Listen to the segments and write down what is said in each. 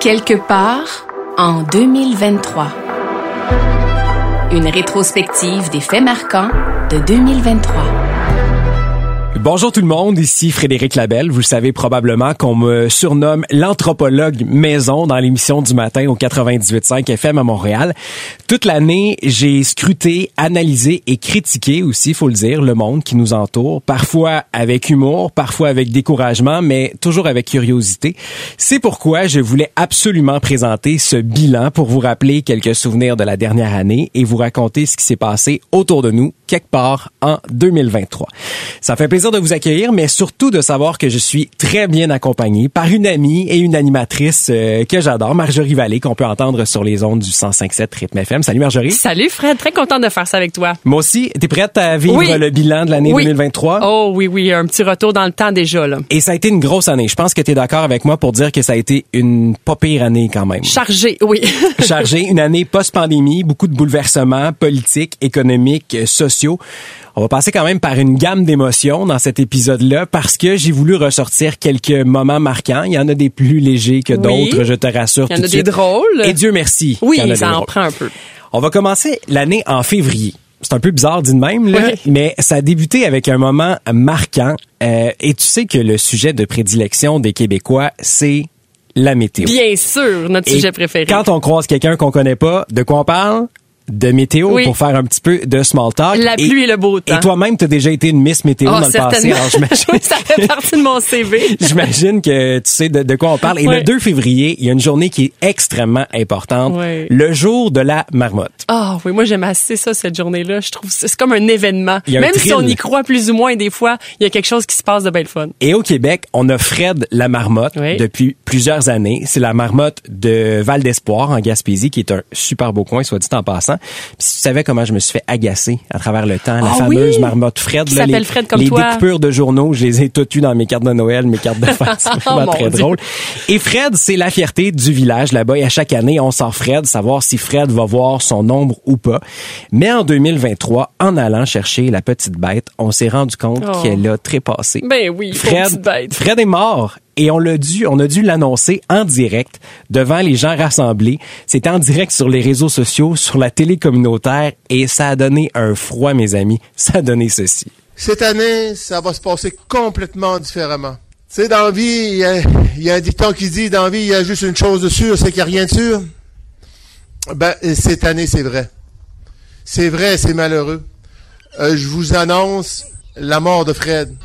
Quelque part en 2023. Une rétrospective des faits marquants de 2023. Bonjour tout le monde, ici Frédéric Labelle. Vous le savez probablement qu'on me surnomme l'anthropologue maison dans l'émission du matin au 98.5 FM à Montréal. Toute l'année, j'ai scruté, analysé et critiqué aussi, faut le dire, le monde qui nous entoure, parfois avec humour, parfois avec découragement, mais toujours avec curiosité. C'est pourquoi je voulais absolument présenter ce bilan pour vous rappeler quelques souvenirs de la dernière année et vous raconter ce qui s'est passé autour de nous quelque part en 2023. Ça fait plaisir de vous accueillir, mais surtout de savoir que je suis très bien accompagné par une amie et une animatrice euh, que j'adore, Marjorie Vallée, qu'on peut entendre sur les ondes du 105.7 Rythme FM. Salut Marjorie. Salut Fred, très contente de faire ça avec toi. Moi aussi, t'es prête à vivre le bilan de l'année 2023? Oh oui, oui, un petit retour dans le temps déjà. Là. Et ça a été une grosse année. Je pense que tu es d'accord avec moi pour dire que ça a été une pas pire année quand même. Chargée, oui. Chargée, une année post-pandémie, beaucoup de bouleversements politiques, économiques, sociaux. On va passer quand même par une gamme d'émotions dans cet épisode-là parce que j'ai voulu ressortir quelques moments marquants. Il y en a des plus légers que d'autres, je te rassure. Il y en a des drôles. Et Dieu merci. Oui, ça en prend un peu. On va commencer l'année en février. C'est un peu bizarre dit de même, là, mais ça a débuté avec un moment marquant. Euh, et tu sais que le sujet de prédilection des Québécois, c'est la météo. Bien sûr, notre sujet préféré. Quand on croise quelqu'un qu'on connaît pas, de quoi on parle? De météo pour faire un petit peu de small talk. La pluie et, le beau temps. Et toi-même, tu as déjà été une Miss Météo oh, dans le passé. oui, ça fait partie de mon CV. j'imagine que tu sais de, quoi on parle. Et le 2 février, il y a une journée qui est extrêmement importante. Le jour de la marmotte. Ah oui, moi j'aime assez ça, cette journée-là. Je trouve c'est comme un événement. Même si on y croit plus ou moins, des fois, il y a quelque chose qui se passe de belle fun. Et au Québec, on a Fred la marmotte depuis plusieurs années. C'est la marmotte de Val d'Espoir en Gaspésie, qui est un super beau coin, soit dit en passant. Puis si tu savais comment je me suis fait agacer à travers le temps, la ah fameuse marmotte Fred. Qui les, Fred comme les découpures de journaux, je les ai toutes eues dans mes cartes de Noël, mes cartes de fête. C'est vraiment oh, très drôle. Et Fred, c'est la fierté du village là-bas. Et à chaque année, on sort Fred, savoir si Fred va voir son ombre ou pas. Mais en 2023, en allant chercher la petite bête, on s'est rendu compte oh. qu'elle a trépassé. Ben oui, Fred, bête. Fred est mort et on l'a dû, on a dû l'annoncer en direct devant les gens rassemblés. C'était en direct sur les réseaux sociaux, sur la télé communautaire et ça a donné un froid, mes amis. Ça a donné ceci. Cette année, ça va se passer complètement différemment. Tu sais, dans vie, il y, a un dicton qui dit, dans vie, il y a juste une chose de sûre, c'est qu'il n'y a rien de sûr. Ben, cette année, c'est vrai. C'est vrai, c'est malheureux. Euh, je vous annonce la mort de Fred.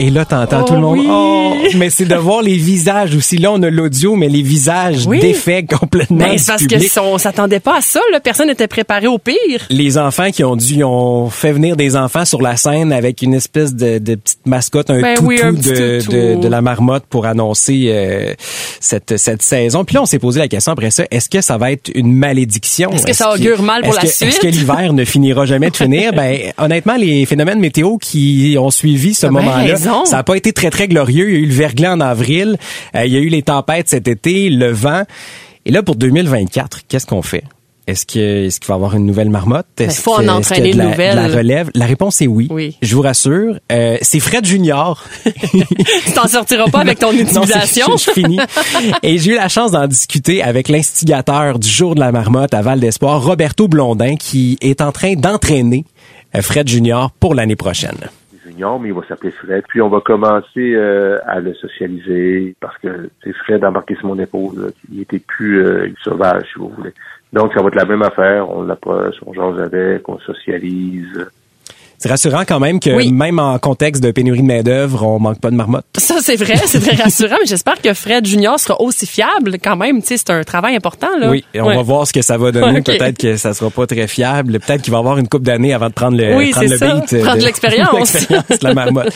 Et là, t'entends tout le Oh monde. Oh, mais c'est de voir les visages aussi. Là, on a l'audio, mais les visages Oui. défaits complètement. Mais c'est parce public. que on s'attendait pas à ça. Là. Personne n'était préparé au pire. Les enfants qui ont dû, ils ont fait venir des enfants sur la scène avec une espèce de, de petite mascotte, un Ben toutou, oui, un petit de, toutou. de, de la marmotte pour annoncer euh, cette, cette saison. Puis là, on s'est posé la question après ça, est-ce que ça va être une malédiction? Est-ce que ça augure mal pour la que- suite? Est-ce que l'hiver ne finira jamais de finir? Ben, honnêtement, les phénomènes météo qui ont suivi ce bien moment-là, raison. ça n'a pas été très, très glorieux. Il y a eu le verglas en avril, euh, il y a eu les tempêtes cet été, le vent. Et là, pour 2024, qu'est-ce qu'on fait? Est-ce que est-ce qu'il va y avoir une nouvelle marmotte? Est-ce faut en entraîner de la, de la nouvelle. relève? La réponse est oui. Oui. Je vous rassure. Euh, c'est Fred Junior. Tu t'en sortiras pas avec ton Non, c'est- utilisation. je, je finis. Et j'ai eu la chance d'en discuter avec l'instigateur du jour de la marmotte à Val d'Espoir, Roberto Blondin, qui est en train d'entraîner euh, Fred Junior pour l'année prochaine. Mais il va s'appeler Fred. Puis on va commencer euh, à le socialiser parce que c'est Fred embarqué sur mon épaule. là. Il était plus euh, sauvage, si vous voulez. Donc ça va être la même affaire. On l'approche, on jase avec, on socialise. C'est rassurant quand même que Oui. même en contexte de pénurie de main-d'œuvre, on manque pas de marmotte. Ça, c'est vrai, c'est très rassurant, mais j'espère que Fred Junior sera aussi fiable quand même. Tu sais, c'est un travail important, là. Oui, et on Ouais. va voir ce que ça va donner. Peut-être que ça sera pas très fiable. Peut-être qu'il va avoir une coupe d'années avant de prendre le, Oui, prendre c'est le ça. beat. euh, Prendre de l'expérience. l'expérience de la marmotte.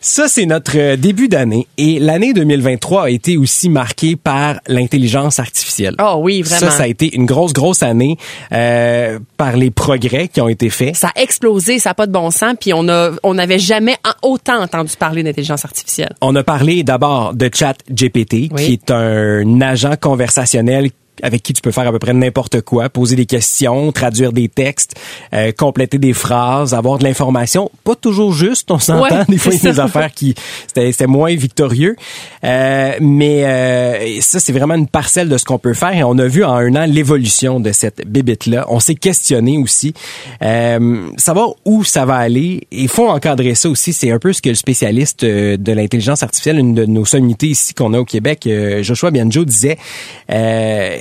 Ça, c'est notre euh, début d'année. Et l'année 2023 a été aussi marquée par l'intelligence artificielle. Oh oui, vraiment. Ça, ça a été une grosse, grosse année euh, par les progrès qui ont été faits. Ça a explosé, ça n'a pas de bon sens, puis on a, on n'avait jamais autant entendu parler d'intelligence artificielle. On a parlé d'abord de Chat GPT, Oui. qui est un agent conversationnel avec qui tu peux faire à peu près n'importe quoi, poser des questions, traduire des textes, euh, compléter des phrases, avoir de l'information. Pas toujours juste, on s'entend. des fois, il y a des affaires qui c'était moins victorieux. Euh, mais euh, ça, c'est vraiment une parcelle de ce qu'on peut faire. Et on a vu en un an l'évolution de cette bébite-là. On s'est questionné aussi. Euh, savoir où ça va aller. Il faut encadrer ça aussi. C'est un peu ce que le spécialiste euh, de l'intelligence artificielle, une de nos sommités ici qu'on a au Québec, euh, Joshua Bianjo, disait euh,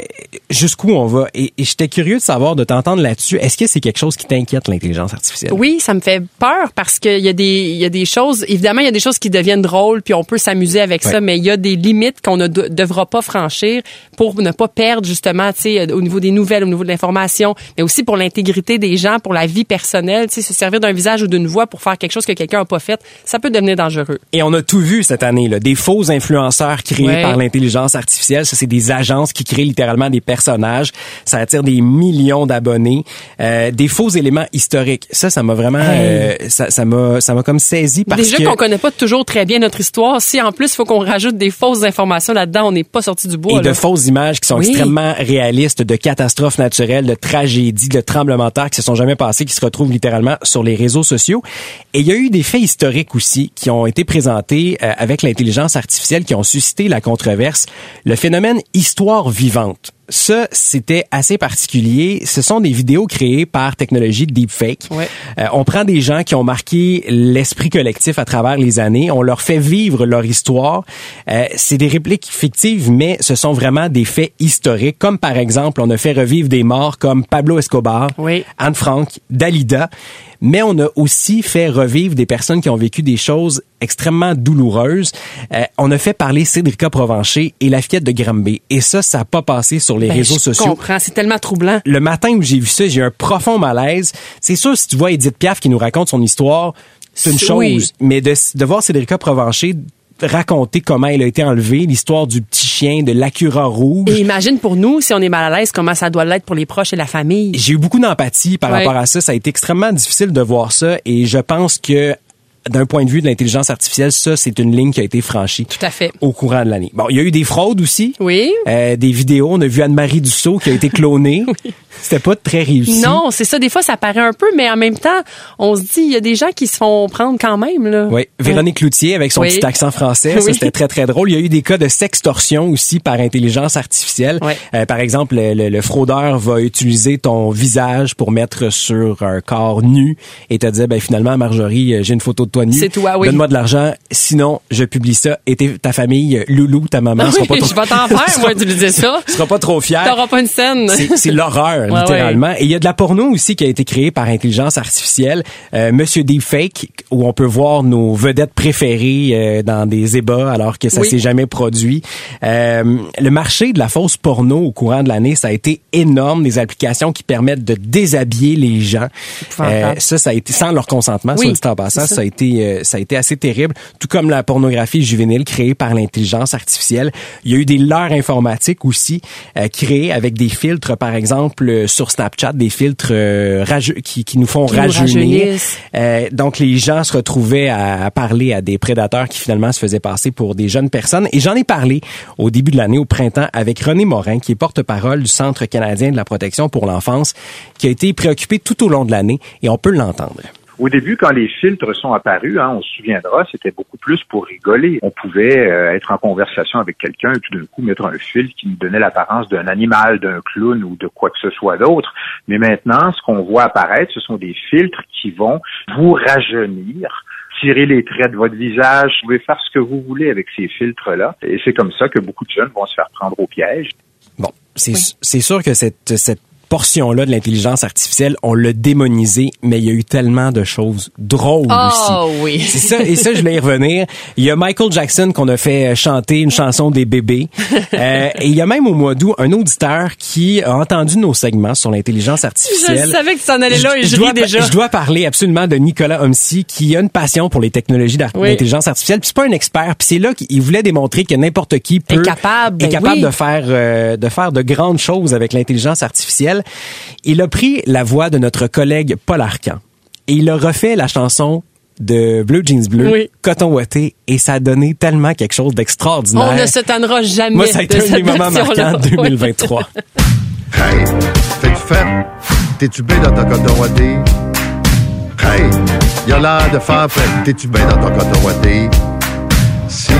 jusqu'où on va? Et, et j'étais curieux de savoir, de t'entendre là-dessus. Est-ce que c'est quelque chose qui t'inquiète, l'intelligence artificielle? Oui, ça me fait peur parce qu'il y a des, y a des choses, évidemment, il y a des choses qui deviennent drôles puis on peut s'amuser avec ça, mais il y a des limites qu'on ne devra pas franchir pour ne pas perdre justement, tu sais, au niveau des nouvelles, au niveau de l'information, mais aussi pour l'intégrité des gens, pour la vie personnelle, tu sais, se servir d'un visage ou d'une voix pour faire quelque chose que quelqu'un n'a pas fait, ça peut devenir dangereux. Et on a tout vu cette année, là, des faux influenceurs créés par l'intelligence artificielle. Ça, c'est des agences qui créent littéralement des personnages. Ça attire des millions d'abonnés. Euh, des faux éléments historiques. Ça, ça m'a vraiment, euh, ça, m'a, ça m'a comme saisi parce Déjà qu'on connaît pas toujours très bien notre histoire. Si en plus il faut qu'on rajoute des fausses informations là-dedans, on n'est pas sorti du bois. Et de fausses images qui sont extrêmement réalistes de catastrophes naturelles, de tragédies, de tremblements de terre qui se sont jamais passés, qui se retrouvent littéralement sur les réseaux sociaux. Et il y a eu des faits historiques aussi qui ont été présentés euh, avec l'intelligence artificielle qui ont suscité la controverse. Le phénomène histoire vivante ça, c'était assez particulier. Ce sont des vidéos créées par technologie deepfake. Ouais. Euh, on prend des gens qui ont marqué l'esprit collectif à travers les années, on leur fait vivre leur histoire. Euh, c'est des répliques fictives, mais ce sont vraiment des faits historiques, comme par exemple, on a fait revivre des morts comme Pablo Escobar, Anne Frank, Dalida mais on a aussi fait revivre des personnes qui ont vécu des choses extrêmement douloureuses. Euh, on a fait parler Cédrica Provencher et la fillette de Granby. Et ça, ça n'a pas passé sur les ben, réseaux sociaux. Je comprends, c'est tellement troublant. Le matin où j'ai vu ça, j'ai eu un profond malaise. C'est sûr, si tu vois Edith Piaf qui nous raconte son histoire, c'est une chose. Mais de, de voir Cédrica Provencher raconter comment elle a été enlevée, l'histoire du petit chien, de l'Acura rouge. Et imagine pour nous, si on est mal à l'aise, comment ça doit l'être pour les proches et la famille. J'ai eu beaucoup d'empathie par rapport à ça. Ça a été extrêmement difficile de voir ça et je pense que d'un point de vue de l'intelligence artificielle, ça, c'est une ligne qui a été franchie. Tout à fait. Au courant de l'année. Bon, il y a eu des fraudes aussi. Oui. Euh, des vidéos. On a vu Anne-Marie Dussault qui a été clonée. oui. C'était pas très réussi. Non, c'est ça. Des fois, ça paraît un peu, mais en même temps, on se dit, il y a des gens qui se font prendre quand même, là. Oui. Véronique Cloutier avec son petit accent français. Ça, c'était très, très drôle. Il y a eu des cas de sextorsion aussi par intelligence artificielle. Euh, par exemple, le, le, fraudeur va utiliser ton visage pour mettre sur un corps nu et te dire, ben, finalement, Marjorie, euh, j'ai une photo de toi nu. C'est toi, oui. Donne-moi de l'argent. Sinon, je publie ça. Et ta famille, Loulou, ta maman, ah sera pas trop... Je vais t'en faire, moi, utiliser ça. sera pas trop fier. T'auras pas une scène. C'est l'horreur, littéralement. Et il y a de la porno aussi qui a été créée par intelligence artificielle. Euh, Monsieur Deepfake, où on peut voir nos vedettes préférées euh, dans des ébats alors que ça s'est jamais produit. Euh, le marché de la fausse porno au courant de l'année, ça a été énorme. Des applications qui permettent de déshabiller les gens. Euh, ça, ça a été sans leur consentement, oui, soit dit en passant. Ça. ça. a été, euh, ça a été assez terrible. Tout comme la pornographie juvénile créée par l'intelligence artificielle. Il y a eu des leurres informatiques aussi créées avec des filtres, par exemple, sur Snapchat, des filtres euh, qui, qui, nous font rajeunir. Euh, donc les gens se retrouvaient à, à, parler à des prédateurs qui finalement se faisaient passer pour des jeunes personnes. Et j'en ai parlé au début de l'année, au printemps, avec René Morin, qui est porte-parole du Centre canadien de la protection pour l'enfance, qui a été préoccupé tout au long de l'année, et on peut l'entendre. Au début, quand les filtres sont apparus, hein, on se souviendra, c'était beaucoup plus pour rigoler. On pouvait euh, être en conversation avec quelqu'un et tout d'un coup mettre un filtre qui nous donnait l'apparence d'un animal, d'un clown ou de quoi que ce soit d'autre. Mais maintenant, ce qu'on voit apparaître, ce sont des filtres qui vont vous rajeunir tirer les traits de votre visage. Vous pouvez faire ce que vous voulez avec ces filtres-là. Et c'est comme ça que beaucoup de jeunes vont se faire prendre au piège. Bon, c'est sûr que cette, cette portion-là de l'intelligence artificielle, on l'a démonisé, mais il y a eu tellement de choses drôles oh, aussi. oui. C'est ça, et ça, je vais y revenir. Il y a Michael Jackson qu'on a fait chanter une chanson des bébés. euh, et il y a même au mois d'août un auditeur qui a entendu nos segments sur l'intelligence artificielle. Je savais que tu en allais là et je, je dois, déjà. Je dois parler absolument de Nicolas Homsi qui a une passion pour les technologies d'intelligence artificielle. Puis c'est pas un expert. Puis c'est là qu'il voulait démontrer que n'importe qui peut est capable, est capable de faire euh, de faire de grandes choses avec l'intelligence artificielle. Il a pris la voix de notre collègue Paul Arcan et il a refait la chanson de bleu jeans bleu, Oui. coton ouaté, et ça a donné tellement quelque chose d'extraordinaire. On ne se tannera jamais Moi, ça a été de un des moments marquants de 2023. Hey, t'es-tu fait? T'es-tu bien dans ton coton ouaté? Hey, y'a l'air de faire prêt. T'es-tu bien dans ton coton ouaté?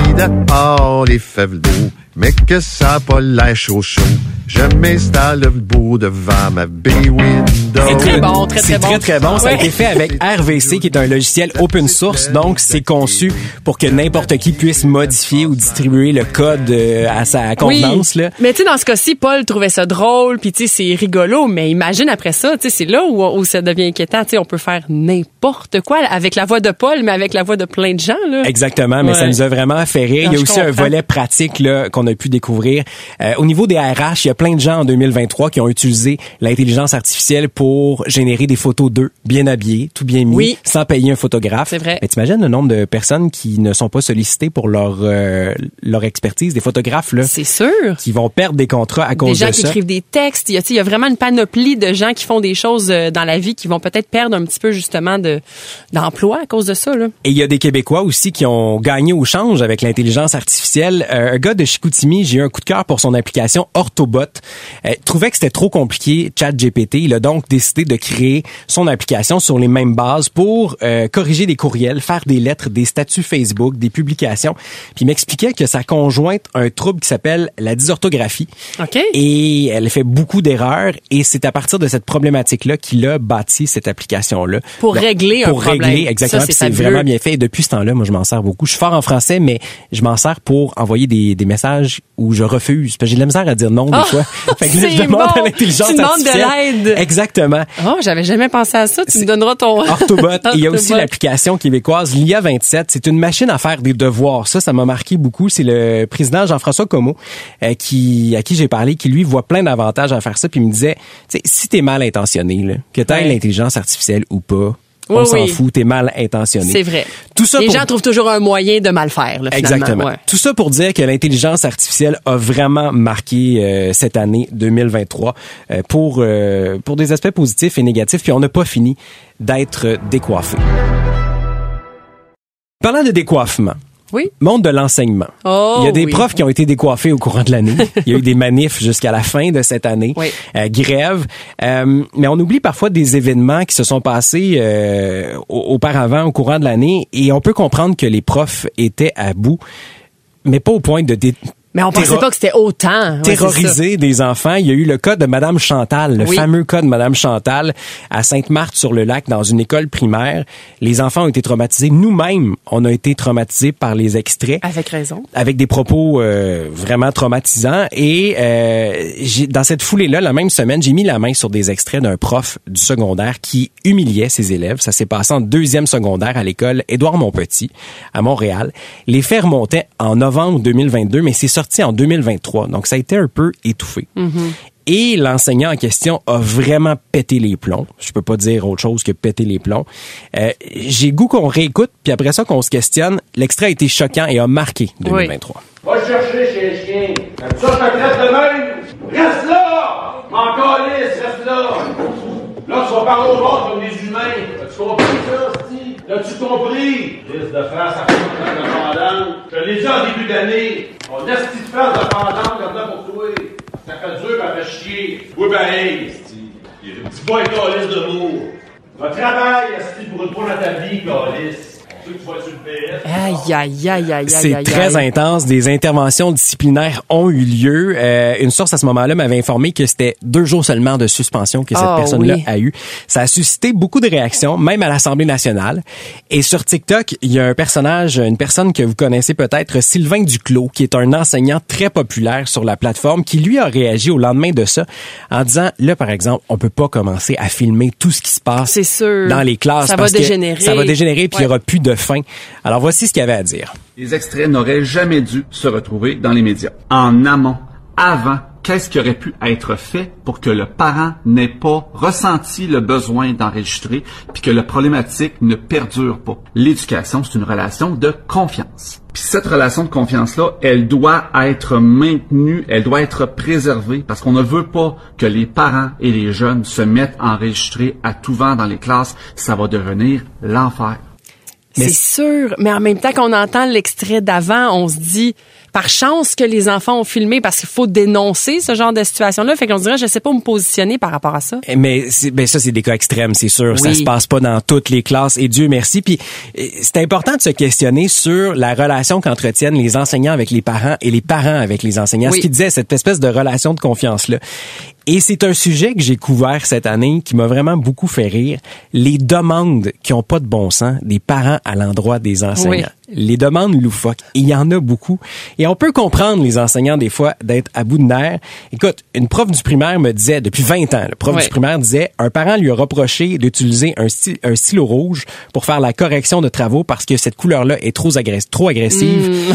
Dehors les fèves d'eau, mais que ça a pas l'air chaud chaud, je m'installe debout devant ma bay window. C'est très bon, très, C'est très bon. très, très bon. Ça a été fait avec RVC, qui est un logiciel open source. Donc, c'est conçu pour que n'importe qui puisse modifier ou distribuer le code euh, à sa convenance. Là. Mais tu sais, dans ce cas-ci, Paul trouvait ça drôle, puis tu sais, c'est rigolo, mais imagine après ça, tu sais, c'est là où, où ça devient inquiétant. Tu sais, on peut faire n'importe quoi avec la voix de Paul, mais avec la voix de plein de gens. Là. Exactement, mais Ouais. ça nous a vraiment Non, il y a aussi un volet pratique là qu'on a pu découvrir. Euh, au niveau des RH, il y a plein de gens en 2023 qui ont utilisé l'intelligence artificielle pour générer des photos d'eux, bien habillés, tout bien mis, Oui. sans payer un photographe. C'est vrai. Mais t'imagines le nombre de personnes qui ne sont pas sollicitées pour leur euh, leur expertise, des photographes là, C'est sûr. qui vont perdre des contrats à Des cause gens de qui ça. écrivent des textes. Il y, a, tu sais, il y a vraiment une panoplie de gens qui font des choses euh, dans la vie qui vont peut-être perdre un petit peu justement de d'emploi à cause de ça. Là. Et il y a des Québécois aussi qui ont gagné au change avec l'intelligence artificielle. Euh, un gars de Chicoutimi, j'ai eu un coup de cœur pour son application Orthobot. Euh, trouvait que c'était trop compliqué, ChatGPT. Il a donc décidé de créer son application sur les mêmes bases pour euh, corriger des courriels, faire des lettres, des statuts Facebook, des publications. Puis il m'expliquait que sa conjointe a un trouble qui s'appelle la dysorthographie. OK. Et elle fait beaucoup d'erreurs et c'est à partir de cette problématique-là qu'il a bâti cette application-là. Pour régler un Pour problème. régler, exactement. Ça, Puis c'est c'est vraiment bien fait. Et depuis ce temps-là, moi, je m'en sers beaucoup. Je suis fort en français, mais je m'en sers pour envoyer des, des messages où je refuse. Parce que j'ai de la misère à dire non, des fois. Fait que là, je demande bon. à l'intelligence Tu demandes de l'aide. Exactement. Oh, j'avais jamais pensé à ça. Tu me donneras ton Orthobot. Et il y a aussi l'application québécoise l'IA 27. C'est une machine à faire des devoirs. Ça, ça m'a marqué beaucoup. C'est le président Jean-François Comeau euh, qui, à qui j'ai parlé, qui lui voit plein d'avantages à faire ça. Puis il me disait, tu sais, si t'es mal intentionné, là, que t'aies Ouais. l'intelligence artificielle ou pas, on s'en oui. fout. T'es mal intentionné. C'est vrai. Tout ça Les pour- gens trouvent toujours un moyen de mal faire. Là. Exactement. Ouais. Tout ça pour dire que l'intelligence artificielle a vraiment marqué euh, cette année 2023 euh, pour euh, pour des aspects positifs et négatifs. Puis on n'a pas fini d'être décoiffé. Parlant de décoiffement. Oui. Monde de l'enseignement. Oh, Il y a des oui. profs qui ont été décoiffés au courant de l'année. Il y a eu des manifs jusqu'à la fin de cette année. Oui. Euh, grève. Euh, mais on oublie parfois des événements qui se sont passés euh, au- auparavant, au courant de l'année. Et on peut comprendre que les profs étaient à bout, mais pas au point de dé- Mais on pensait pas que c'était autant. Ouais, terroriser des enfants. Il y a eu le cas de Madame Chantal, le Oui. fameux cas de Madame Chantal à Sainte-Marthe-sur-le-Lac dans une école primaire. Les enfants ont été traumatisés. Nous-mêmes, on a été traumatisés par les extraits Avec raison. avec des propos euh, vraiment traumatisants. Et euh, dans cette foulée-là, la même semaine, j'ai mis la main sur des extraits d'un prof du secondaire qui humiliait ses élèves. Ça s'est passé en deuxième secondaire à l'école Édouard Montpetit à Montréal. Les faits remontaient en novembre 2022, mais c'est sorti en 2023. Donc, ça a été un peu étouffé. Et l'enseignant en question a vraiment pété les plombs. Je peux pas dire autre chose que péter les plombs. Euh, J'ai goût qu'on réécoute, puis après ça qu'on se questionne. L'extrait a été choquant et a marqué 2023. Va chercher chez les chiens. Ça, je te traite de même. Reste là! Encore lisse, reste là! Là, tu vas parler au monde comme des humains. As-tu compris ça, Steve? L'as-tu compris? Liste de France à de pendant. Je l'ai dit en début d'année. On a cette phase de pendant, comme là pour toi. Ça fait dur, ça fait chier. Oui, ben, hey. Dis pas un calice de mots. Va travailler, Steve, pour une fois dans ta vie, calice. Que C'est très intense. Des interventions disciplinaires ont eu lieu. Euh, une source à ce moment-là m'avait informé que c'était deux jours seulement de suspension que cette Ah, personne-là oui. a eu. Ça a suscité beaucoup de réactions, même à l'Assemblée nationale. Et sur TikTok, il y a un personnage, une personne que vous connaissez peut-être, Sylvain Duclos, qui est un enseignant très populaire sur la plateforme, qui lui a réagi au lendemain de ça en disant, là, par exemple, on peut pas commencer à filmer tout ce qui se passe sûr. dans les classes. Ça va parce que dégénérer. Ça va dégénérer, puis il y Ouais. aura plus de Alors voici ce qu'il avait à dire. Les extraits n'auraient jamais dû se retrouver dans les médias. En amont, avant, qu'est-ce qui aurait pu être fait pour que le parent n'ait pas ressenti le besoin d'enregistrer puis que la problématique ne perdure pas? L'éducation, c'est une relation de confiance. Puis cette relation de confiance-là, elle doit être maintenue, elle doit être préservée parce qu'on ne veut pas que les parents et les jeunes se mettent à enregistrer à tout vent dans les classes. Ça va devenir l'enfer. Mais C'est sûr, mais en même temps qu'on entend l'extrait d'avant, on se dit par chance que les enfants ont filmé parce qu'il faut dénoncer ce genre de situation-là. Fait qu'on dirait, je sais pas où me positionner par rapport à ça. Mais c'est- ben ça c'est des cas extrêmes, c'est sûr. Ça Oui. se passe pas dans toutes les classes et Dieu merci. Puis euh, c'est important de se questionner sur la relation qu'entretiennent les enseignants avec les parents et les parents avec les enseignants. Oui. Ce qui disait cette espèce de relation de confiance là. Et c'est un sujet que j'ai couvert cette année qui m'a vraiment beaucoup fait rire. Les demandes qui ont pas de bon sens des parents à l'endroit des enseignants. Les demandes loufoques. Il y en a beaucoup. Et on peut comprendre les enseignants des fois d'être à bout de nerfs. Écoute, une prof du primaire me disait depuis 20 ans, le prof du primaire disait un parent lui a reproché d'utiliser un, sty- un stylo rouge pour faire la correction de travaux parce que cette couleur-là est trop, agress- trop agressive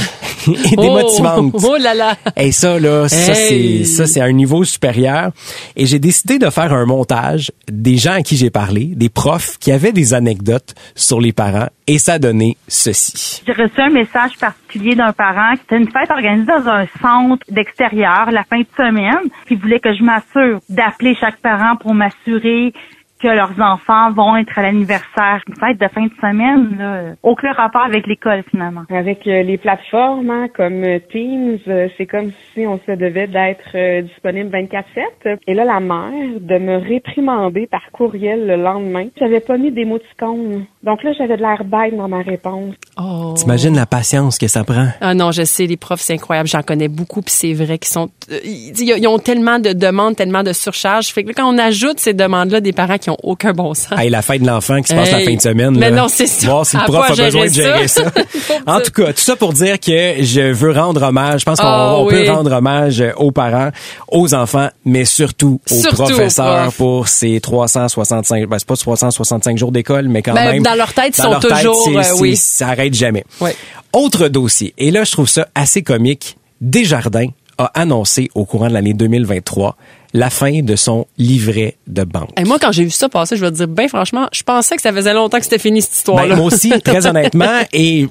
et démotivante. Oh, oh là là. Et ça, là, ça, c'est, ça, c'est un niveau supérieur. Et j'ai décidé de faire un montage des gens à qui j'ai parlé, des profs qui avaient des anecdotes sur les parents, et ça donnait ceci. J'ai reçu un message particulier d'un parent qui était une fête organisée dans un centre d'extérieur la fin de semaine. Il voulait que je m'assure d'appeler chaque parent pour m'assurer que leurs enfants vont être à l'anniversaire. Une fête de fin de semaine, là, aucun rapport avec l'école finalement. Avec euh, les plateformes hein, comme euh, Teams, euh, c'est comme si on se devait d'être disponible 24/7. Et là, la mère de me réprimander par courriel le lendemain. J'avais pas mis d'émoticônes. Donc là, j'avais de l'air bête dans ma réponse. Oh. T'imagines la patience que ça prend? Ah non, je sais, les profs, c'est incroyable. J'en connais beaucoup, puis c'est vrai qu'ils sont... Ils, ils ont tellement de demandes, tellement de surcharges. Fait que là, quand on ajoute ces demandes-là, des parents qui ont aucun bon sens. Hey, la fête de l'enfant qui se passe la Hey. fin de semaine. Mais là. non, c'est ça. Voir si le prof a besoin de gérer ça. en tout cas, tout ça pour dire que je veux rendre hommage. Je pense qu'on Ah, oui. peut rendre hommage aux parents, aux enfants, mais surtout aux Surtout aux professeurs profs. pour ces 365, ben, c'est pas 365 jours d'école, mais quand Ben, même. dans leur tête, ils sont leur tête, toujours, c'est- euh, oui. Ça arrête jamais. Autre dossier. Et là, je trouve ça assez comique. Desjardins a annoncé au courant de l'année 2023 la fin de son livret de banque. Et moi, quand j'ai vu ça passer, je vais te dire, ben franchement, je pensais que ça faisait longtemps que c'était fini cette histoire-là. Ben, moi aussi, très honnêtement, et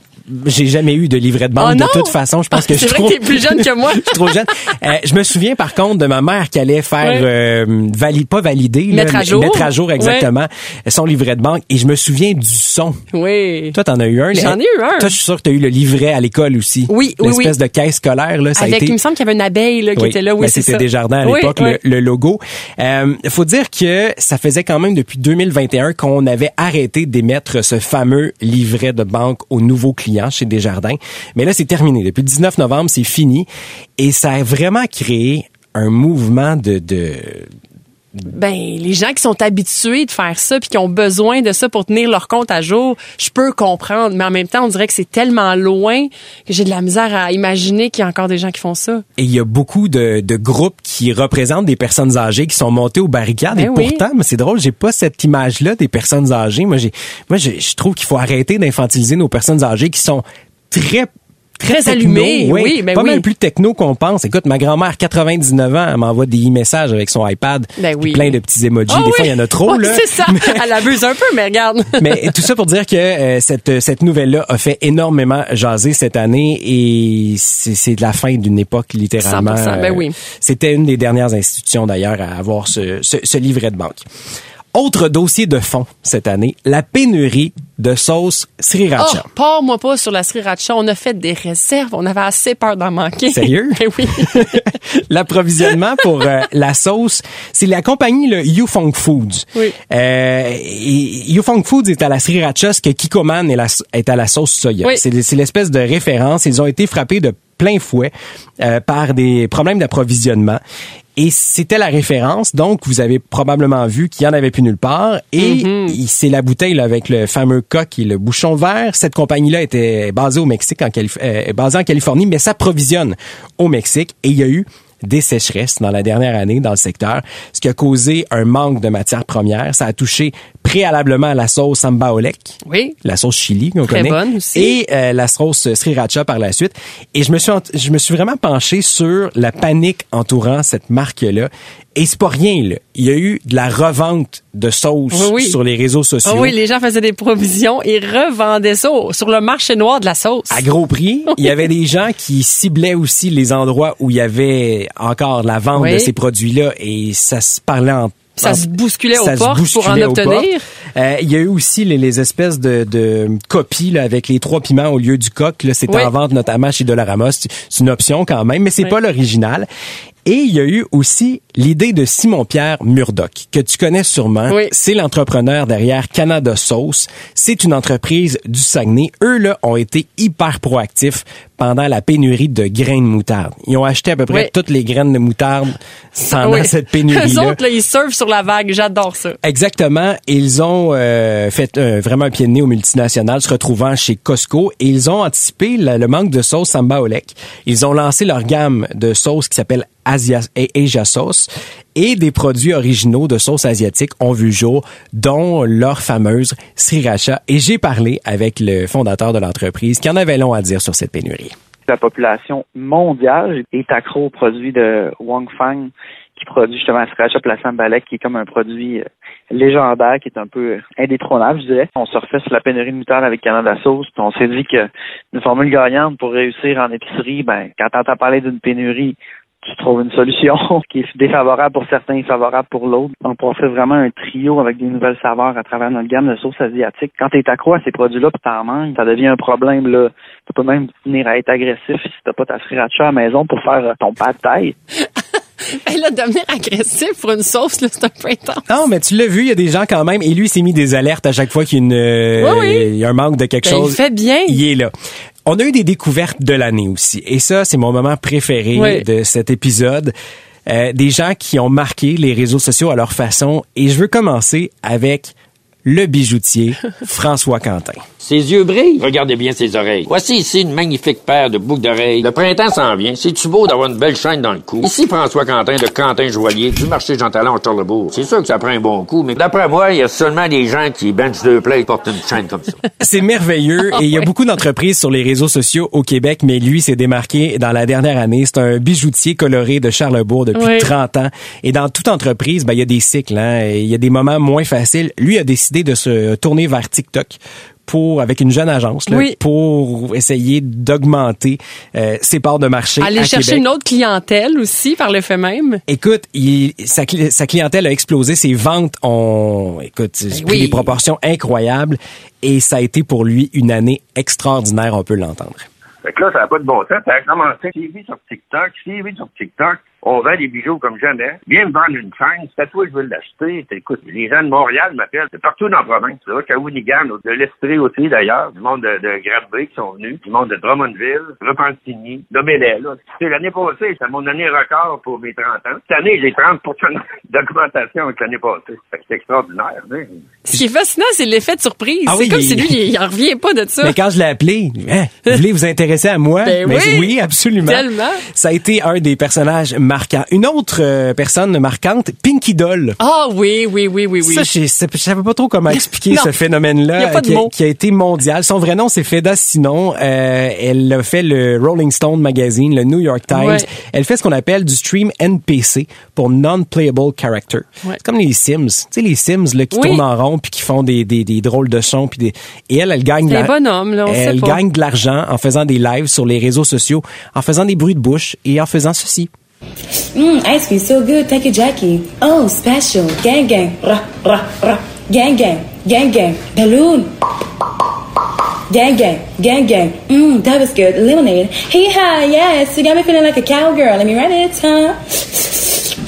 j'ai jamais eu de livret de banque Oh de toute façon. Je pense que je suis vrai trop... que t'es plus jeune que moi. je suis trop jeune. Euh, je me souviens par contre de ma mère qui allait faire Ouais. euh, vali- pas valider, là, Mettre à jour. mettre à jour exactement son livret de banque. Et je me souviens du son. Oui. Toi, t'en as eu un. J'en ai eu un. Toi, je suis sûr que t'as eu le livret à l'école aussi. Oui, oui, oui. L'espèce de caisse scolaire là, ça a Avec, été. il me semble qu'il y avait une abeille là, qui Oui, était là. Oui, ben, c'était ça. Desjardins à l'époque, oui. le, le logo. Euh, faut dire que ça faisait quand même depuis 2021 qu'on avait arrêté d'émettre ce fameux livret de banque aux nouveaux clients chez Desjardins. Mais là, c'est terminé. Depuis le 19 novembre, c'est fini. Et ça a vraiment créé un mouvement de... de Ben, les gens qui sont habitués de faire ça puis qui ont besoin de ça pour tenir leur compte à jour, je peux comprendre. Mais en même temps, on dirait que c'est tellement loin que j'ai de la misère à imaginer qu'il y a encore des gens qui font ça. et il y a beaucoup de, de groupes qui représentent des personnes âgées qui sont montées aux barricades. Ben et oui. pourtant, mais c'est drôle, j'ai pas cette image-là des personnes âgées. Moi, j'ai, moi, je trouve qu'il faut arrêter d'infantiliser nos personnes âgées qui sont très Très techno, allumées, oui, ben pas oui. mal plus techno qu'on pense. Écoute, ma grand-mère, 99 ans, elle m'envoie des e-messages avec son iPad, Ben oui. plein de petits emojis. Ah des oui. fois, il y en a trop, là. C'est ça. Elle abuse un peu, mais regarde. Mais tout ça pour dire que euh, cette cette nouvelle-là a fait énormément jaser cette année et c'est la fin d'une époque littéralement. 100%, ben oui. C'était une des dernières institutions d'ailleurs à avoir ce, ce, ce livret de banque. Autre dossier de fond cette année, la pénurie de sauce sriracha. Oh, pars-moi pas sur la sriracha. On a fait des réserves. On avait assez peur d'en manquer. Sérieux? Ben oui. L'approvisionnement pour euh, la sauce, c'est la compagnie le Yufeng Foods. Oui. Euh, et Yufeng Foods est à la sriracha, ce que Kikoman est, la- est à la sauce soya. Oui. C'est c'est l'espèce de référence. Ils ont été frappés de plein fouet euh, par des problèmes d'approvisionnement. Et c'était la référence. Donc, vous avez probablement vu qu'il y en avait plus nulle part. Et il- c'est la bouteille là, avec le fameux coq et le bouchon vert. Cette compagnie-là était basée au Mexique, en Calif- euh, basée en Californie, mais s'approvisionne au Mexique. Et il y a eu des sécheresses dans la dernière année dans le secteur, ce qui a causé un manque de matières premières. Ça a touché préalablement la sauce samba olek, Oui. la sauce chili qu'on connaît, bonne aussi. et euh, la sauce sriracha par la suite. Et je me suis je me suis vraiment penché sur la panique entourant cette marque-là. Et c'est pas rien là. Il y a eu de la revente de sauce Oui, oui. sur les réseaux sociaux. Ah oui, les gens faisaient des provisions et revendaient ça sur le marché noir de la sauce. à gros prix. Il y avait des gens qui ciblaient aussi les endroits où il y avait encore la vente Oui. de ces produits-là et ça se parlait en Ça se bousculait aux portes pour en obtenir. Euh, il y a eu aussi les, les espèces de, de copies là, avec les trois piments au lieu du coq. Là, c'est Oui. en vente notamment chez Dollarama. C'est c'est une option quand même, mais c'est Oui. pas l'original. Et il y a eu aussi l'idée de Simon-Pierre Murdoch, que tu connais sûrement. Oui. C'est l'entrepreneur derrière Canada Sauce. C'est une entreprise du Saguenay. Eux, là, ont été hyper proactifs pendant la pénurie de grains de moutarde. Ils ont acheté à peu près Oui. toutes les graines de moutarde pendant Oui. cette Eux pénurie-là. autres, là, ils surfent sur la vague. J'adore ça. Exactement. Ils ont euh, fait euh, vraiment un pied de nez aux multinationales, se retrouvant chez Costco, et ils ont anticipé le, le manque de sauce Samba Olek. Ils ont lancé leur gamme de sauces qui s'appelle Asia, Sauce, et des produits originaux de sauce asiatique ont vu jour, dont leur fameuse Sriracha. Et j'ai parlé avec le fondateur de l'entreprise qui en avait long à dire sur cette pénurie. La population mondiale est accro aux produits de Wang Fang, qui produit justement la sriracha et la sambalek, qui est comme un produit euh, légendaire, qui est un peu indétrônable, je dirais. On se refait sur la pénurie de moutarde avec Canada Sauce, puis on s'est dit que une formule gagnante pour réussir en épicerie, ben, quand t'entends parler d'une pénurie, tu trouves une solution qui est défavorable pour certains et favorable pour l'autre. Donc, on fait vraiment un trio avec des nouvelles saveurs à travers notre gamme de sauces asiatiques. Quand tu es accro à ces produits-là puis t'en manges, ça devient un problème. Là. Tu peux même venir à être agressif si t'as pas ta sriracha à la maison pour faire euh, ton pas de taille. Ben là, devenir agressif pour une sauce, là, c'est un peu intense. Non, mais tu l'as vu, il y a des gens quand même, et lui, il s'est mis des alertes à chaque fois qu'il y a, une, euh, Oui, oui. il y a un manque de quelque Ben, il chose. fait bien. Il est là. On a eu des découvertes de l'année aussi. Et ça, c'est mon moment préféré Oui. de cet épisode. Euh, des gens qui ont marqué les réseaux sociaux à leur façon. Et je veux commencer avec le bijoutier François Quentin. Ses yeux brillent. Regardez bien ses oreilles. Voici ici une magnifique paire de boucles d'oreilles. Le printemps s'en vient. C'est-tu beau d'avoir une belle chaîne dans le cou? Ici François Quentin de Quentin Joaillier du marché Jean Talon à Charlebourg. C'est sûr que ça prend un bon coup, mais d'après moi, il y a seulement des gens qui bench deux plats et portent une chaîne comme ça. C'est merveilleux et il y a beaucoup d'entreprises sur les réseaux sociaux au Québec, mais lui s'est démarqué dans la dernière année. C'est un bijoutier coloré de Charlebourg depuis Oui. 30 ans. Et dans toute entreprise, ben, il y a des cycles. Hein, et il y a des moments moins faciles. Lui a décidé de se tourner vers TikTok pour avec une jeune agence là, Oui. pour essayer d'augmenter euh, ses parts de marché Aller à chercher Québec. une autre clientèle aussi par le fait même. Écoute, il, sa, cli- sa clientèle a explosé, ses ventes ont, écoute, pris Ben oui. des proportions incroyables et ça a été pour lui une année extraordinaire, on peut l'entendre. Fait que là, ça n'a pas de bon sens. Ça a commencé suivi sur TikTok, suivi sur TikTok. On vend des bijoux comme jamais. Viens me vendre une chaîne. C'est à toi que je veux l'acheter. Écoute, les gens de Montréal m'appellent. C'est partout dans la province. là. Shawinigan, de l'Estrie aussi d'ailleurs. Du monde de, de qui sont venus. Du monde de Drummondville, Repentigny, de Bélay, là. C'est l'année passée. C'est mon année record pour mes 30 ans. Cette année, j'ai 30 d'augmentation avec l'année passée. C'est extraordinaire. hein. Ce qui est fascinant, c'est l'effet de surprise. Ah c'est oui, comme il- si lui, il en revient pas de ça. Mais quand je l'ai appelé, hein, vous voulez vous intéresser à moi? Ben Mais oui. absolument. Tellement. Ça a été un des personnages marquants. Une autre euh, personne marquante, Pinky Doll. Ah oui, oui, oui, oui, oui. Ça, je, sais- je savais pas trop comment expliquer ce phénomène-là qui, a- mots. qui a été mondial. Son vrai nom, c'est Feda Sinon. Euh, elle a fait le Rolling Stone Magazine, le New York Times. Ouais. Elle fait ce qu'on appelle du stream NPC pour Non-Playable Character. Ouais. C'est comme les Sims. Tu sais, les Sims là, qui Oui. tournent en rond puis qui font des, des, des drôles de sons. Puis des... Et elle, elle gagne... la- bonhomme, là, Elle gagne de l'argent en faisant des lives sur les réseaux sociaux, en faisant des bruits de bouche et en faisant ceci. Mmm, ice cream so good. Thank you, Jackie. Oh, special. Gang, gang. Rah, rah, rah. Gang, gang. Gang, gang. Balloon. Gang, gang. Gang, gang. Mmm, that was good. Lemonade. Hey, hi, yes. You got me feeling like a cowgirl. Let me write it, huh?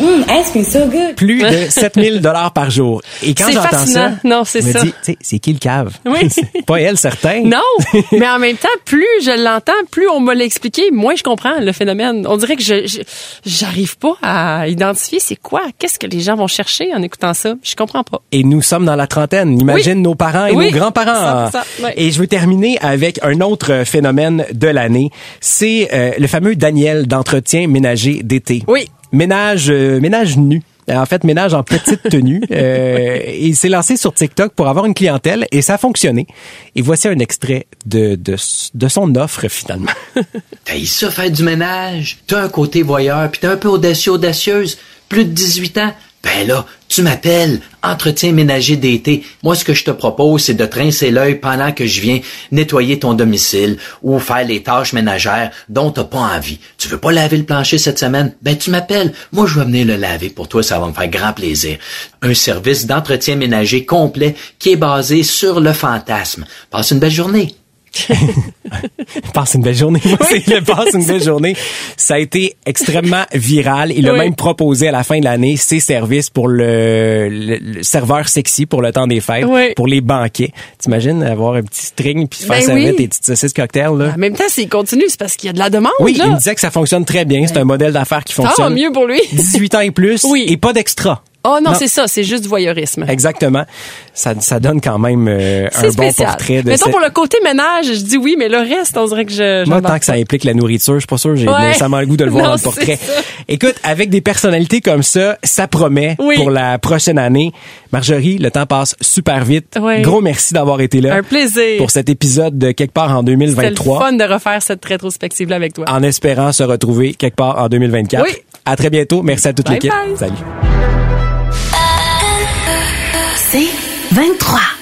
Ice cream so good. Plus de 7000 dollars par jour. Et quand j'entends ça, Non, c'est ça. c'est qui le cave? Oui. Pas elle, certain. Non, mais en même temps, plus je l'entends, plus on me l'expliqué, moins je comprends le phénomène. On dirait que je je- j'arrive pas à identifier c'est quoi, qu'est-ce que les gens vont chercher en écoutant ça. Je comprends pas. Et nous sommes dans la trentaine. Imagine Oui. nos parents et Oui, nos grands-parents. 100%, ouais. Et je veux terminer avec un autre phénomène de l'année. C'est euh, le fameux Daniel d'entretien ménager d'été. Oui. Ménage, euh, ménage nu. En fait, ménage en petite tenue. Euh, il s'est lancé sur TikTok pour avoir une clientèle et ça a fonctionné. Et voici un extrait de, de, son offre finalement. T'as ça faire du ménage, t'as un côté voyeur, puis t'es un peu audacieux, audacieuse, plus de 18 ans? Ben là, tu m'appelles, entretien ménager d'été. Moi, ce que je te propose, c'est de trincer l'œil pendant que je viens nettoyer ton domicile ou faire les tâches ménagères dont t'as pas envie. Tu veux pas laver le plancher cette semaine? Ben, tu m'appelles. Moi, je vais venir le laver pour toi, ça va me faire grand plaisir. Un service d'entretien ménager complet qui est basé sur le fantasme. Passe une belle journée. passe une belle journée. Le passe une belle journée. Ça a été extrêmement viral. Il a Oui. même proposé à la fin de l'année ses services pour le, le- le serveur sexy pour le temps des fêtes, Oui. pour les banquets. T'imagines avoir un petit string puis faire Ben servir oui. tes petites saucisses cocktails là? En même temps, s'il continue, c'est parce qu'il y a de la demande. Oui, là. il me disait que ça fonctionne très bien. C'est un modèle d'affaires qui Tant fonctionne. mieux pour lui. 18 ans et plus Oui. et pas d'extra. Oh non, c'est ça, c'est juste du voyeurisme. Exactement. Ça, ça donne quand même euh, un bon portrait de Mettons cette- pour le côté ménage, je dis oui, mais le reste, on dirait que je. Moi, tant que ça implique la nourriture, je suis pas sûr, j'ai Ouais. nécessairement le goût de le voir Non, dans le portrait. Écoute, avec des personnalités comme ça, ça promet Oui. pour la prochaine année. Marjorie, le temps passe super vite. Oui. Gros merci d'avoir été là. Un plaisir. Pour cet épisode de quelque part en C'était le 2023. fun de refaire cette rétrospective-là avec toi. En espérant se retrouver quelque part en 2024. Oui. À très bientôt. Merci à toute l'équipe. Salut. C'est 23.